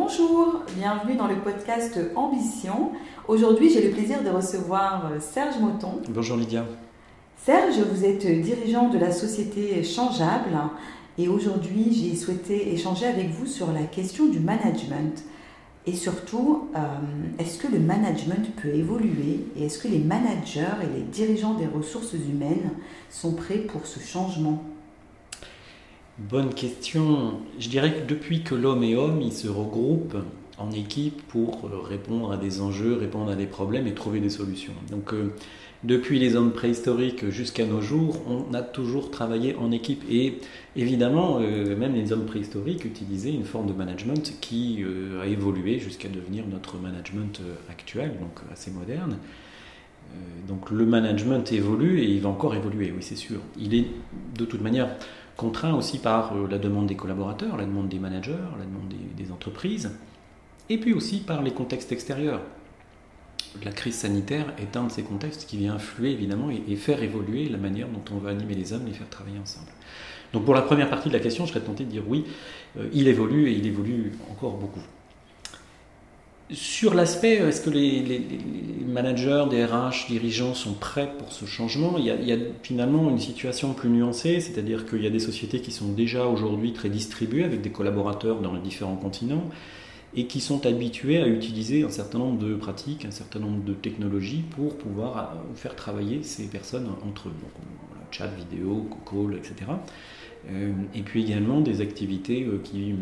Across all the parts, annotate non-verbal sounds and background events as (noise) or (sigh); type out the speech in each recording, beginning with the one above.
Bonjour, bienvenue dans le podcast Ambition. Aujourd'hui, j'ai le plaisir de recevoir euh, Serge Moton. Bonjour Lydia. Serge, vous êtes dirigeant de la société Changeable et aujourd'hui, j'ai souhaité échanger avec vous sur la question du management. Et surtout, euh, est-ce que le management peut évoluer et est-ce que les managers et les dirigeants des ressources humaines sont prêts pour ce changement? Bonne question. Je dirais que depuis que l'homme est homme, il se regroupe en équipe pour répondre à des enjeux, répondre à des problèmes et trouver des solutions. Donc euh, depuis les hommes préhistoriques jusqu'à nos jours, on a toujours travaillé en équipe. Et évidemment, euh, même les hommes préhistoriques utilisaient une forme de management qui euh, a évolué jusqu'à devenir notre management actuel, donc assez moderne. donc le management évolue et il va encore évoluer, oui c'est sûr. Il est de toute manière contraint aussi par euh, la demande des collaborateurs, la demande des managers, la demande des, entreprises, et puis aussi par les contextes extérieurs. La crise sanitaire est un de ces contextes qui vient influer évidemment et, faire évoluer la manière dont on va animer les hommes et les faire travailler ensemble. Donc pour la première partie de la question, je serais tenté de dire oui, euh, il évolue et il évolue encore beaucoup. Sur l'aspect, est-ce que les, managers, des RH, dirigeants sont prêts pour ce changement? Il y, a, finalement une situation plus nuancée, c'est-à-dire qu'il y a des sociétés qui sont déjà aujourd'hui très distribuées avec des collaborateurs dans les différents continents et qui sont habitués à utiliser un certain nombre de pratiques, un certain nombre de technologies pour pouvoir euh, faire travailler ces personnes entre eux. Donc, chat, vidéo, call, etc. Euh, et puis également des activités euh, qui euh,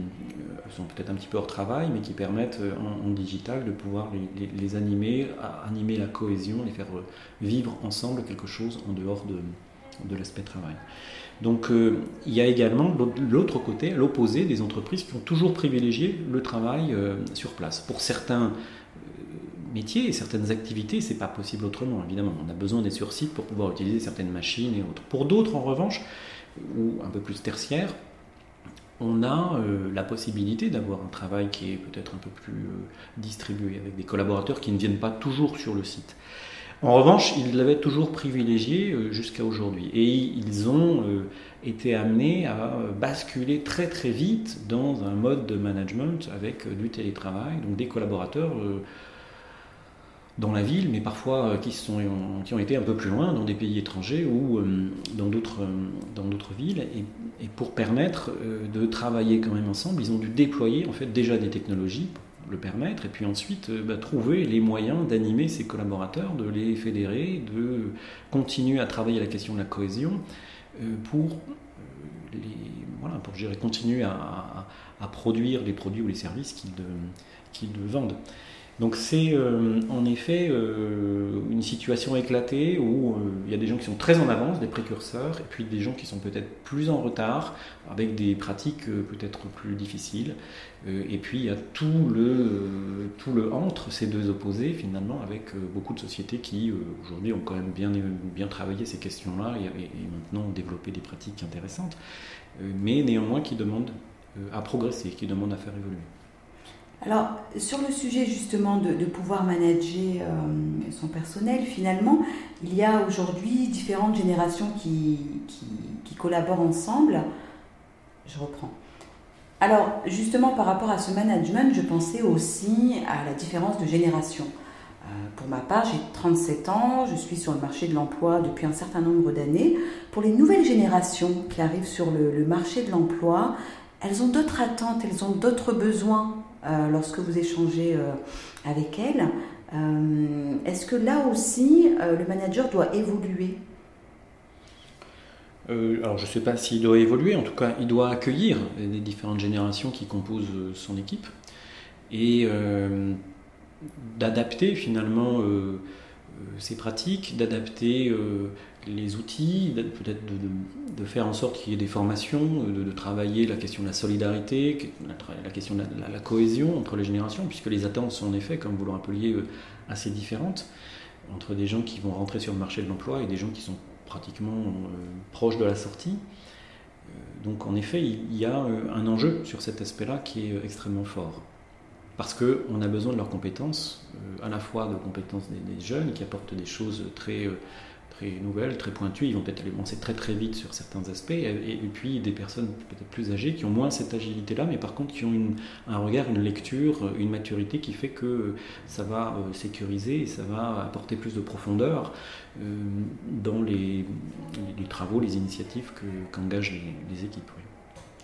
sont peut-être un petit peu hors travail, mais qui permettent en, digital de pouvoir les, animer, animer la cohésion, les faire vivre ensemble quelque chose en dehors de, de l'aspect travail. Donc il y a également l'autre côté, l'opposé, des entreprises qui ont toujours privilégié le travail sur place. Pour certains métiers et certaines activités, c'est pas possible autrement, évidemment. On a besoin des sur site pour pouvoir utiliser certaines machines et autres. Pour d'autres, en revanche, ou un peu plus tertiaire, on a euh, la possibilité d'avoir un travail qui est peut-être un peu plus euh, distribué, avec des collaborateurs qui ne viennent pas toujours sur le site. En revanche, ils l'avaient toujours privilégié euh, jusqu'à aujourd'hui. Et ils ont été amenés à basculer très très vite dans un mode de management avec du télétravail, donc des collaborateurs dans la ville, mais parfois euh, qui, sont, qui ont été un peu plus loin, dans des pays étrangers ou euh, dans d'autres euh, villes. Et, pour permettre de travailler quand même ensemble, ils ont dû déployer en fait déjà des technologies pour le permettre, et puis ensuite bah, trouver les moyens d'animer ces collaborateurs, de les fédérer, de continuer à travailler la question de la cohésion pour voilà, pour continuer à, à, produire les produits ou les services qu'ils vendent. Donc c'est euh, en effet euh, une situation éclatée où euh, il y a des gens qui sont très en avance, des précurseurs, et puis des gens qui sont peut-être plus en retard, avec des pratiques peut-être plus difficiles. et puis il y a tout le, tout le entre ces deux opposés finalement, avec beaucoup de sociétés qui aujourd'hui ont quand même bien, travaillé ces questions-là et, et, maintenant développé des pratiques intéressantes, mais néanmoins qui demandent à progresser, qui demandent à faire évoluer. Alors, sur le sujet justement de, pouvoir manager euh, son personnel, finalement, il y a aujourd'hui différentes générations qui, collaborent ensemble. Je reprends. Alors, justement, par rapport à ce management, je pensais aussi à la différence de génération. Euh, pour ma part, j'ai 37 ans, je suis sur le marché de l'emploi depuis un certain nombre d'années. Pour les nouvelles générations qui arrivent sur le marché de l'emploi, elles ont d'autres attentes, elles ont d'autres besoins euh, lorsque vous échangez euh, avec elles. Euh, est-ce que là aussi, le manager doit évoluer? Alors je ne sais pas s'il doit évoluer, en tout cas il doit accueillir les différentes générations qui composent son équipe et d'adapter finalement ses pratiques, d'adapter les outils, peut-être de, faire en sorte qu'il y ait des formations, de, travailler la question de la solidarité, la, question de la, cohésion entre les générations, puisque les attentes sont en effet, comme vous le rappeliez, euh, assez différentes entre des gens qui vont rentrer sur le marché de l'emploi et des gens qui sont pratiquement euh, proches de la sortie. Euh, donc en effet, il y a un enjeu sur cet aspect-là qui est extrêmement fort. Parce qu'on a besoin de leurs compétences, à la fois de compétences des, des, jeunes qui apportent des choses très très nouvelles, très pointues, ils vont peut-être avancer très très vite sur certains aspects, et, puis des personnes peut-être plus âgées qui ont moins cette agilité-là, mais par contre qui ont un regard, une lecture, une maturité qui fait que ça va euh, sécuriser et ça va apporter plus de profondeur euh, dans les, travaux, les initiatives qu'engagent les, équipes.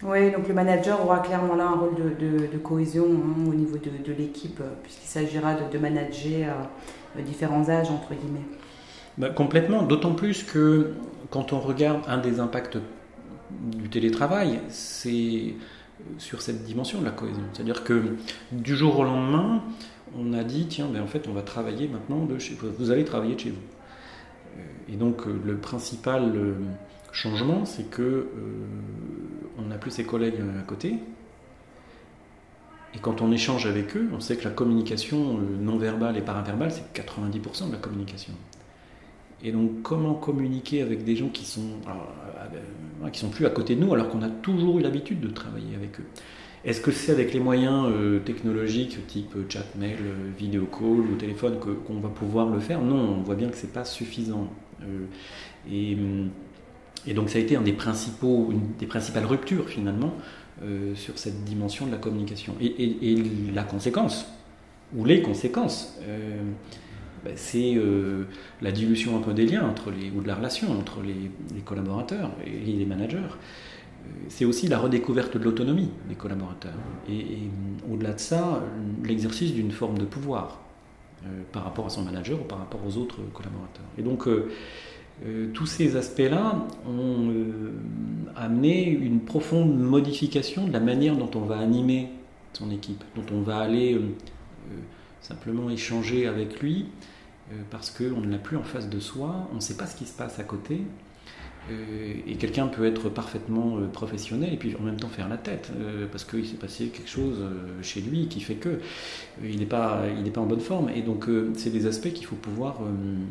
Oui. donc le manager aura clairement là un rôle de, cohésion hein, au niveau de, l'équipe, puisqu'il s'agira de, manager différents âges, entre guillemets. Bah, complètement, d'autant plus que quand on regarde un des impacts du télétravail, c'est sur cette dimension de la cohésion. C'est-à-dire que du jour au lendemain, on a dit, tiens, ben en fait, on va travailler maintenant de chez vous. Vous allez travailler de chez vous. Et donc, le principal euh, changement, c'est que euh, on n'a plus ses collègues à côté. Et quand on échange avec eux, on sait que la communication euh, non verbale et paraverbale, c'est 90% de la communication. Et donc, comment communiquer avec des gens qui sont, euh, qui sont plus à côté de nous, alors qu'on a toujours eu l'habitude de travailler avec eux? Est-ce que c'est avec les moyens euh, technologiques, type chat, mail, euh, vidéo call ou téléphone, qu'on va pouvoir le faire? Non, on voit bien que c'est pas suffisant. Et, donc, ça a été un des principaux, une des principales ruptures finalement sur cette dimension de la communication. Et la conséquence, ou les conséquences. Ben, c'est euh, la dilution un peu des liens entre les, ou de la relation entre les, collaborateurs et les managers. Euh, c'est aussi la redécouverte de l'autonomie des collaborateurs. Et, au-delà de ça, l'exercice d'une forme de pouvoir euh, par rapport à son manager ou par rapport aux autres collaborateurs. Et donc, tous ces aspects-là ont amené une profonde modification de la manière dont on va animer son équipe, dont on va aller simplement échanger avec lui, euh, parce qu'on ne l'a plus en face de soi, on ne sait pas ce qui se passe à côté. Euh, et quelqu'un peut être parfaitement euh, professionnel et puis en même temps faire la tête parce qu'il s'est passé quelque chose chez lui qui fait que il n'est pas il pas en bonne forme et donc c'est des aspects qu'il faut pouvoir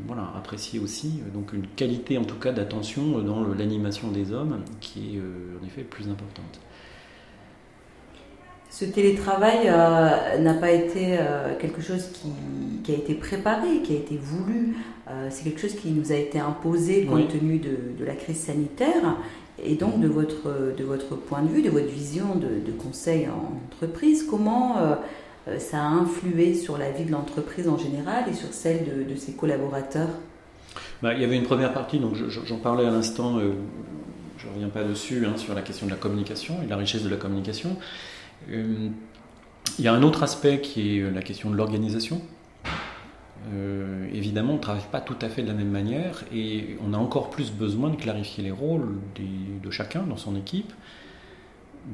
voilà apprécier aussi donc une qualité en tout cas d'attention dans l'animation des hommes qui est en effet plus importante ce télétravail euh, n'a pas été euh, quelque chose qui, a été préparé, qui a été voulu. Euh, c'est quelque chose qui nous a été imposé compte tenu de, la crise sanitaire. Et donc, de votre, de votre point de vue, de votre vision de, conseil en entreprise, comment ça a influé sur la vie de l'entreprise en général et sur celle de, ses collaborateurs? Bah, Il y avait une première partie, donc j'en parlais à l'instant, je ne reviens pas dessus, hein, sur la question de la communication et la richesse de la communication. Euh, il y a un autre aspect qui est la question de l'organisation. Euh, évidemment, on ne travaille pas tout à fait de la même manière et on a encore plus besoin de clarifier les rôles de chacun dans son équipe,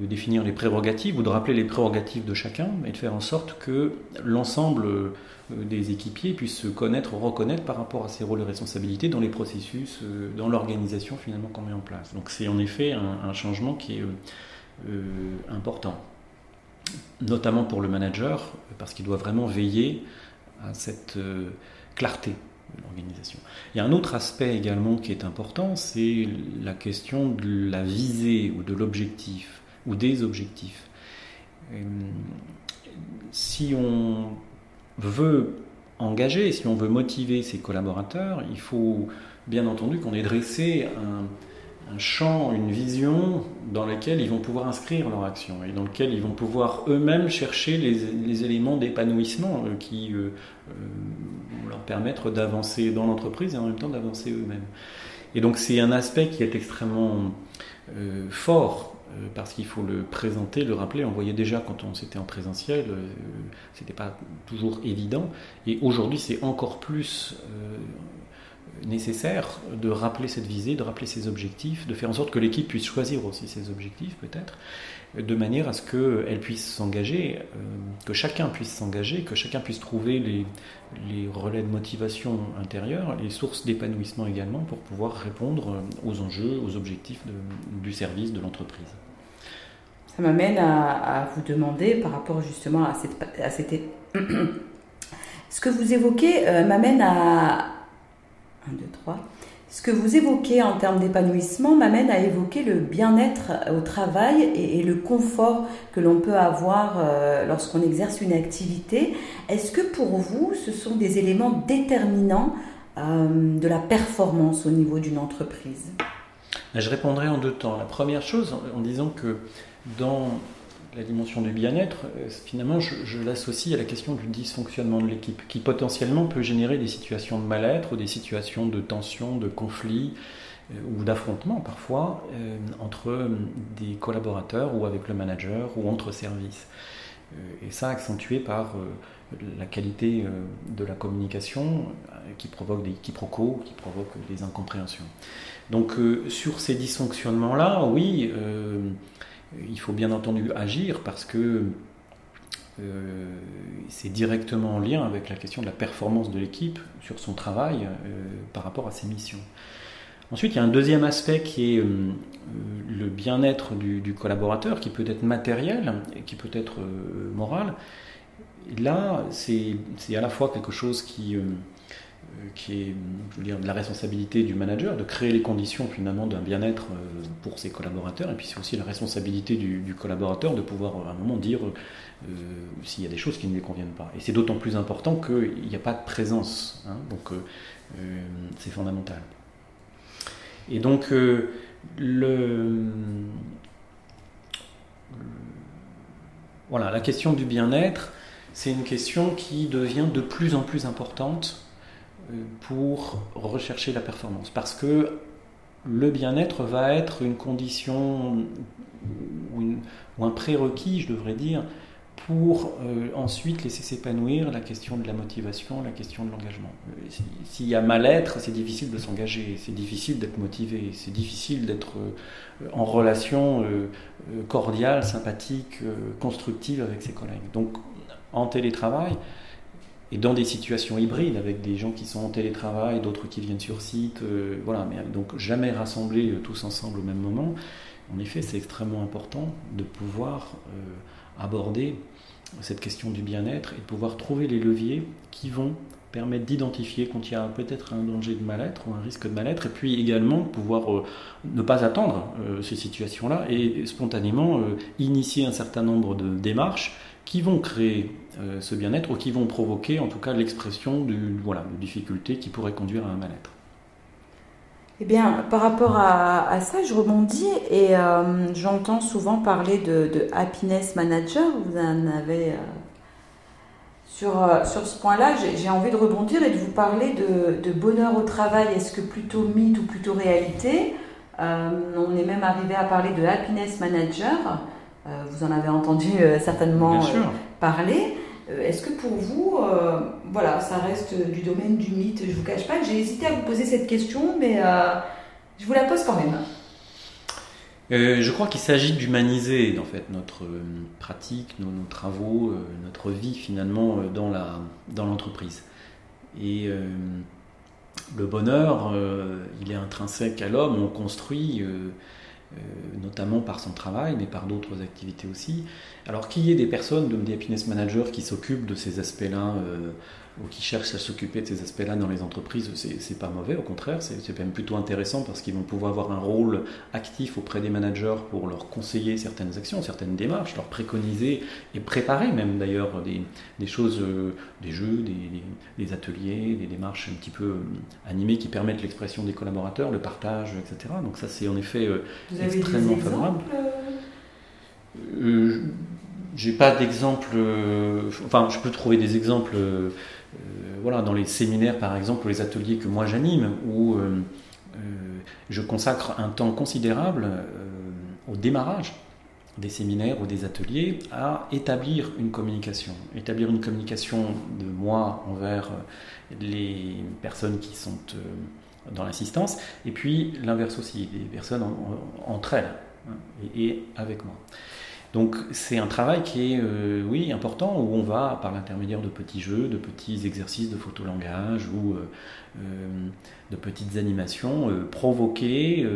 de définir les prérogatives ou de rappeler les prérogatives de chacun et de faire en sorte que l'ensemble euh, des équipiers puissent se connaître, reconnaître par rapport à ses rôles et responsabilités dans les processus, dans l'organisation finalement qu'on met en place. Donc c'est en effet un, changement qui est important notamment pour le manager, parce qu'il doit vraiment veiller à cette euh, clarté de l'organisation. Il y a un autre aspect également qui est important, c'est la question de la visée ou de l'objectif ou des objectifs. Si on veut engager, si on veut motiver ses collaborateurs, il faut bien entendu qu'on ait dressé un, un champ, une vision dans lequel ils vont pouvoir inscrire leur action et dans lequel ils vont pouvoir eux-mêmes chercher les, éléments d'épanouissement euh, qui euh, euh, vont leur permettre d'avancer dans l'entreprise et en même temps d'avancer eux-mêmes. Et donc c'est un aspect qui est extrêmement fort parce qu'il faut le présenter, le rappeler. On voyait déjà quand on s'était en présentiel, c'était pas toujours évident. Et aujourd'hui, c'est encore plus nécessaire de rappeler cette visée, de rappeler ses objectifs, de faire en sorte que l'équipe puisse choisir aussi ses objectifs peut-être, de manière à ce qu'elle puisse s'engager, euh, que chacun puisse s'engager, que chacun puisse trouver les, relais de motivation intérieure, les sources d'épanouissement également pour pouvoir répondre aux enjeux, aux objectifs du service, de l'entreprise. Ça m'amène à, vous demander par rapport justement à cette... À cette... (clears throat) Ce que vous évoquez euh, m'amène à, 1, 2, 3. Ce que vous évoquez en termes d'épanouissement m'amène à évoquer le bien-être au travail et, le confort que l'on peut avoir euh, lorsqu'on exerce une activité. Est-ce que pour vous, ce sont des éléments déterminants de la performance au niveau d'une entreprise? Je répondrai en deux temps. La première chose, en disant que dans la dimension du bien-être, euh, finalement, je, l'associe à la question du dysfonctionnement de l'équipe, qui potentiellement peut générer des situations de mal-être ou des situations de tension, de conflit euh, ou d'affrontement parfois euh, entre des collaborateurs ou avec le manager ou entre services. et ça accentué par la qualité de la communication qui provoque des quiproquos, qui provoque des incompréhensions. Donc sur ces dysfonctionnements-là, oui, il faut bien entendu agir parce que euh, c'est directement en lien avec la question de la performance de l'équipe sur son travail euh, par rapport à ses missions. Ensuite, il y a un deuxième aspect qui est euh, le bien-être du, collaborateur, qui peut être matériel qui peut être moral. là, c'est à la fois quelque chose qui qui est je veux dire, la responsabilité du manager de créer les conditions finalement d'un bien-être euh, pour ses collaborateurs. Et puis c'est aussi la responsabilité du, collaborateur de pouvoir à un moment dire euh, s'il y a des choses qui ne lui conviennent pas. Et c'est d'autant plus important qu'il n'y a pas de présence hein. donc c'est fondamental. Et donc le voilà la question du bien-être c'est une question qui devient de plus en plus importante pour rechercher la performance. Parce que le bien-être va être une condition ou, un prérequis, je devrais dire, pour euh, ensuite laisser s'épanouir la question de la motivation, la question de l'engagement. Euh, s'il y a mal-être, c'est difficile de s'engager, c'est difficile d'être motivé, c'est difficile d'être euh, en relation cordiale, sympathique, constructive avec ses collègues. Donc en télétravail, et dans des situations hybrides avec des gens qui sont en télétravail, d'autres qui viennent sur site, euh, voilà, mais donc jamais rassemblés euh, tous ensemble au même moment. En effet, c'est extrêmement important de pouvoir euh, aborder cette question du bien-être et de pouvoir trouver les leviers qui vont permettre d'identifier quand il y a peut-être un danger de mal-être ou un risque de mal-être, et puis également pouvoir ne pas attendre ces situations-là et spontanément initier un certain nombre de démarches qui vont créer euh, ce bien-être ou qui vont provoquer en tout cas l'expression de, voilà, de difficultés qui pourraient conduire à un mal-être. Eh bien, par rapport à, ça, je rebondis et euh, j'entends souvent parler de, happiness manager. Vous en avez euh, sur, sur ce point-là. J'ai envie de rebondir et de vous parler de, bonheur au travail. Est-ce que plutôt mythe ou plutôt réalité? On est même arrivé à parler de happiness manager. Euh, vous en avez entendu euh, certainement euh, parler. Est-ce que pour vous, voilà, ça reste du domaine du mythe? Je ne vous cache pas que j'ai hésité à vous poser cette question, mais je vous la pose quand même. je crois qu'il s'agit d'humaniser en fait notre pratique, nos, travaux, notre vie finalement dans la dans l'entreprise. Et le bonheur, il est intrinsèque à l'homme. On construit notamment par son travail, mais par d'autres activités aussi. Alors qu'il y ait des personnes, des happiness managers, qui s'occupent de ces aspects-là euh, ou qui cherchent à s'occuper de ces aspects-là dans les entreprises, c'est pas mauvais, au contraire, c'est même plutôt intéressant parce qu'ils vont pouvoir avoir un rôle actif auprès des managers pour leur conseiller certaines actions, certaines démarches, leur préconiser et préparer même d'ailleurs des, choses, euh, des jeux, des, ateliers, des démarches un petit peu euh, animées qui permettent l'expression des collaborateurs, le partage, etc. Donc ça c'est en effet euh, extrêmement favorable. j'ai pas d'exemple, enfin je peux trouver des exemples voilà, dans les séminaires par exemple, ou les ateliers que moi j'anime, où euh, euh, je consacre un temps considérable au démarrage des séminaires ou des ateliers à établir une communication. Établir une communication de moi envers les personnes qui sont dans l'assistance, et puis l'inverse aussi, les personnes entre elles hein, et, avec moi. Donc c'est un travail qui est, euh, oui, important, où on va, par l'intermédiaire de petits jeux, de petits exercices de photolangage ou euh, euh, de petites animations, provoquer,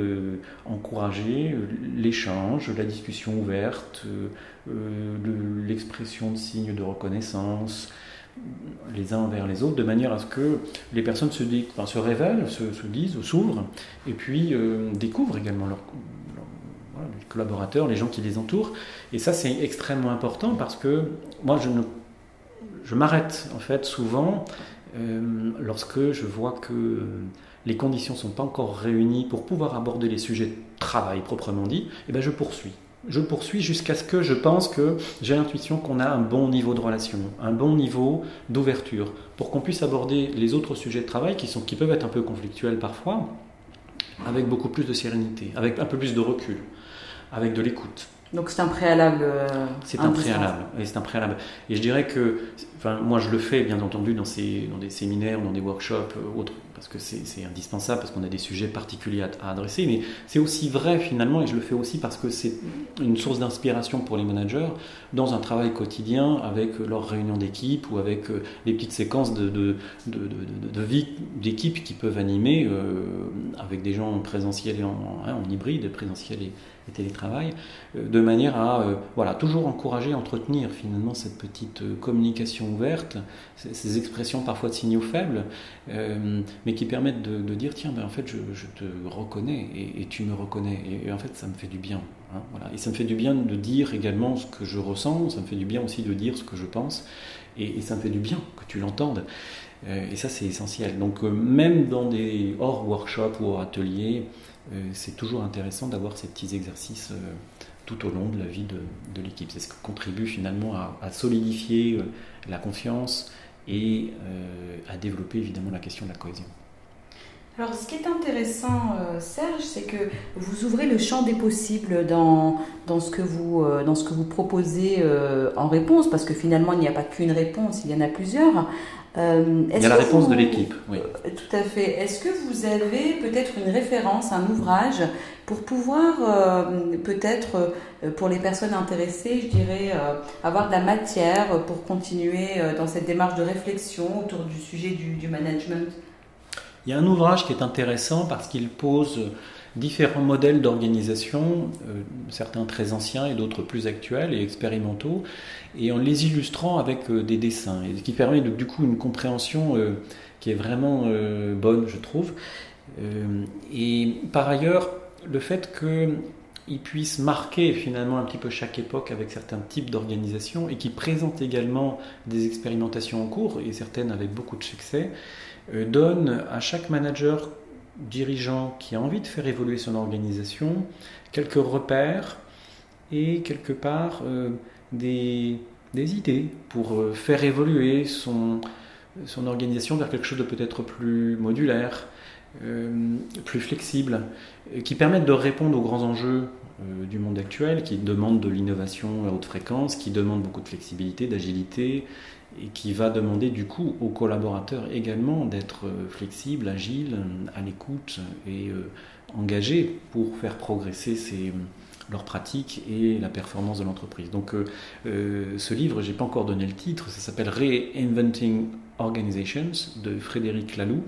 encourager l'échange, la discussion ouverte, l'expression de signes de reconnaissance les uns envers les autres, de manière à ce que les personnes se, révèlent, se disent, s'ouvrent, et puis découvrent également leur, les collaborateurs, les gens qui les entourent. Et ça, c'est extrêmement important parce que moi, je, m'arrête en fait souvent lorsque je vois que les conditions ne sont pas encore réunies pour pouvoir aborder les sujets de travail proprement dit, eh ben je poursuis. Je poursuis jusqu'à ce que je pense que j'ai l'intuition qu'on a un bon niveau de relation, un bon niveau d'ouverture, pour qu'on puisse aborder les autres sujets de travail qui, sont, qui peuvent être un peu conflictuels parfois, avec beaucoup plus de sérénité, avec un peu plus de recul, avec de l'écoute. Donc c'est un préalable. Euh, c'est un préalable. Et c'est un préalable. Et je dirais que, enfin, moi je le fais bien entendu dans, ces, dans des séminaires, dans des workshops, euh, autres, parce que c'est indispensable, parce qu'on a des sujets particuliers à, adresser. Mais c'est aussi vrai finalement, et je le fais aussi parce que c'est une source d'inspiration pour les managers dans un travail quotidien avec leurs réunions d'équipe ou avec euh, des petites séquences de, vie d'équipe qui peuvent animer avec des gens et en, hein, en hybride, présentiel et et télétravail, euh, de manière à euh, voilà, toujours encourager, entretenir finalement cette petite euh, communication ouverte, ces, expressions parfois de signaux faibles, mais qui permettent de, dire tiens, ben, en fait, je, te reconnais et, tu me reconnais, et, en fait, ça me fait du bien. Hein, voilà. Et ça me fait du bien de dire également ce que je ressens, ça me fait du bien aussi de dire ce que je pense, et, ça me fait du bien que tu l'entendes. et ça, c'est essentiel. Donc, même dans des hors workshops ou hors ateliers, euh, c'est toujours intéressant d'avoir ces petits exercices euh, tout au long de la vie de, l'équipe. C'est ce qui contribue finalement à, solidifier euh, la confiance et à développer évidemment la question de la cohésion. Alors, ce qui est intéressant, Serge, c'est que vous ouvrez le champ des possibles dans, dans, ce, que vous, dans ce que vous proposez en réponse, parce que finalement, il n'y a pas qu'une réponse, il y en a plusieurs. Euh, il y a la réponse de l'équipe, oui. Euh, tout à fait. Est-ce que vous avez peut-être une référence, un ouvrage pour pouvoir, euh, peut-être pour les personnes intéressées, je dirais, avoir de la matière pour continuer dans cette démarche de réflexion autour du sujet du, du management? Il y a un ouvrage qui est intéressant parce qu'il pose différents modèles d'organisation, euh, certains très anciens et d'autres plus actuels et expérimentaux, et en les illustrant avec euh, des dessins, et qui permet du coup une compréhension euh, qui est vraiment bonne, je trouve. et par ailleurs, le fait qu'il puisse marquer finalement un petit peu chaque époque avec certains types d'organisation et qui présente également des expérimentations en cours, et certaines avec beaucoup de succès, donne à chaque manager dirigeant qui a envie de faire évoluer son organisation, quelques repères et quelque part euh, des, idées pour euh, faire évoluer son, son organisation vers quelque chose de peut-être plus modulaire, euh, plus flexible, qui permettent de répondre aux grands enjeux du monde actuel, qui demandent de l'innovation à haute fréquence, qui demandent beaucoup de flexibilité, d'agilité, et qui va demander du coup aux collaborateurs également d'être euh, flexibles, agiles, à l'écoute et euh, engagés pour faire progresser leurs pratiques et la performance de l'entreprise. Donc euh, ce livre, j'ai pas encore donné le titre, ça s'appelle Reinventing Organizations de Frédéric Laloux.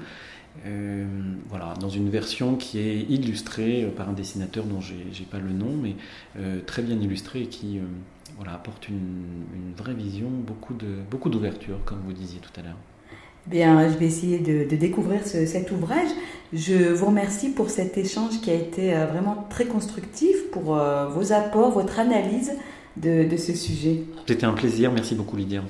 voilà, dans une version qui est illustrée par un dessinateur dont j'ai pas le nom, mais très bien illustrée et qui voilà, apporte une, vraie vision, beaucoup, de, beaucoup d'ouverture, comme vous disiez tout à l'heure. Bien, je vais essayer de, découvrir cet ouvrage. Je vous remercie pour cet échange qui a été euh, vraiment très constructif, pour euh, vos apports, votre analyse de, de ce sujet. C'était un plaisir. Merci beaucoup, Lydia.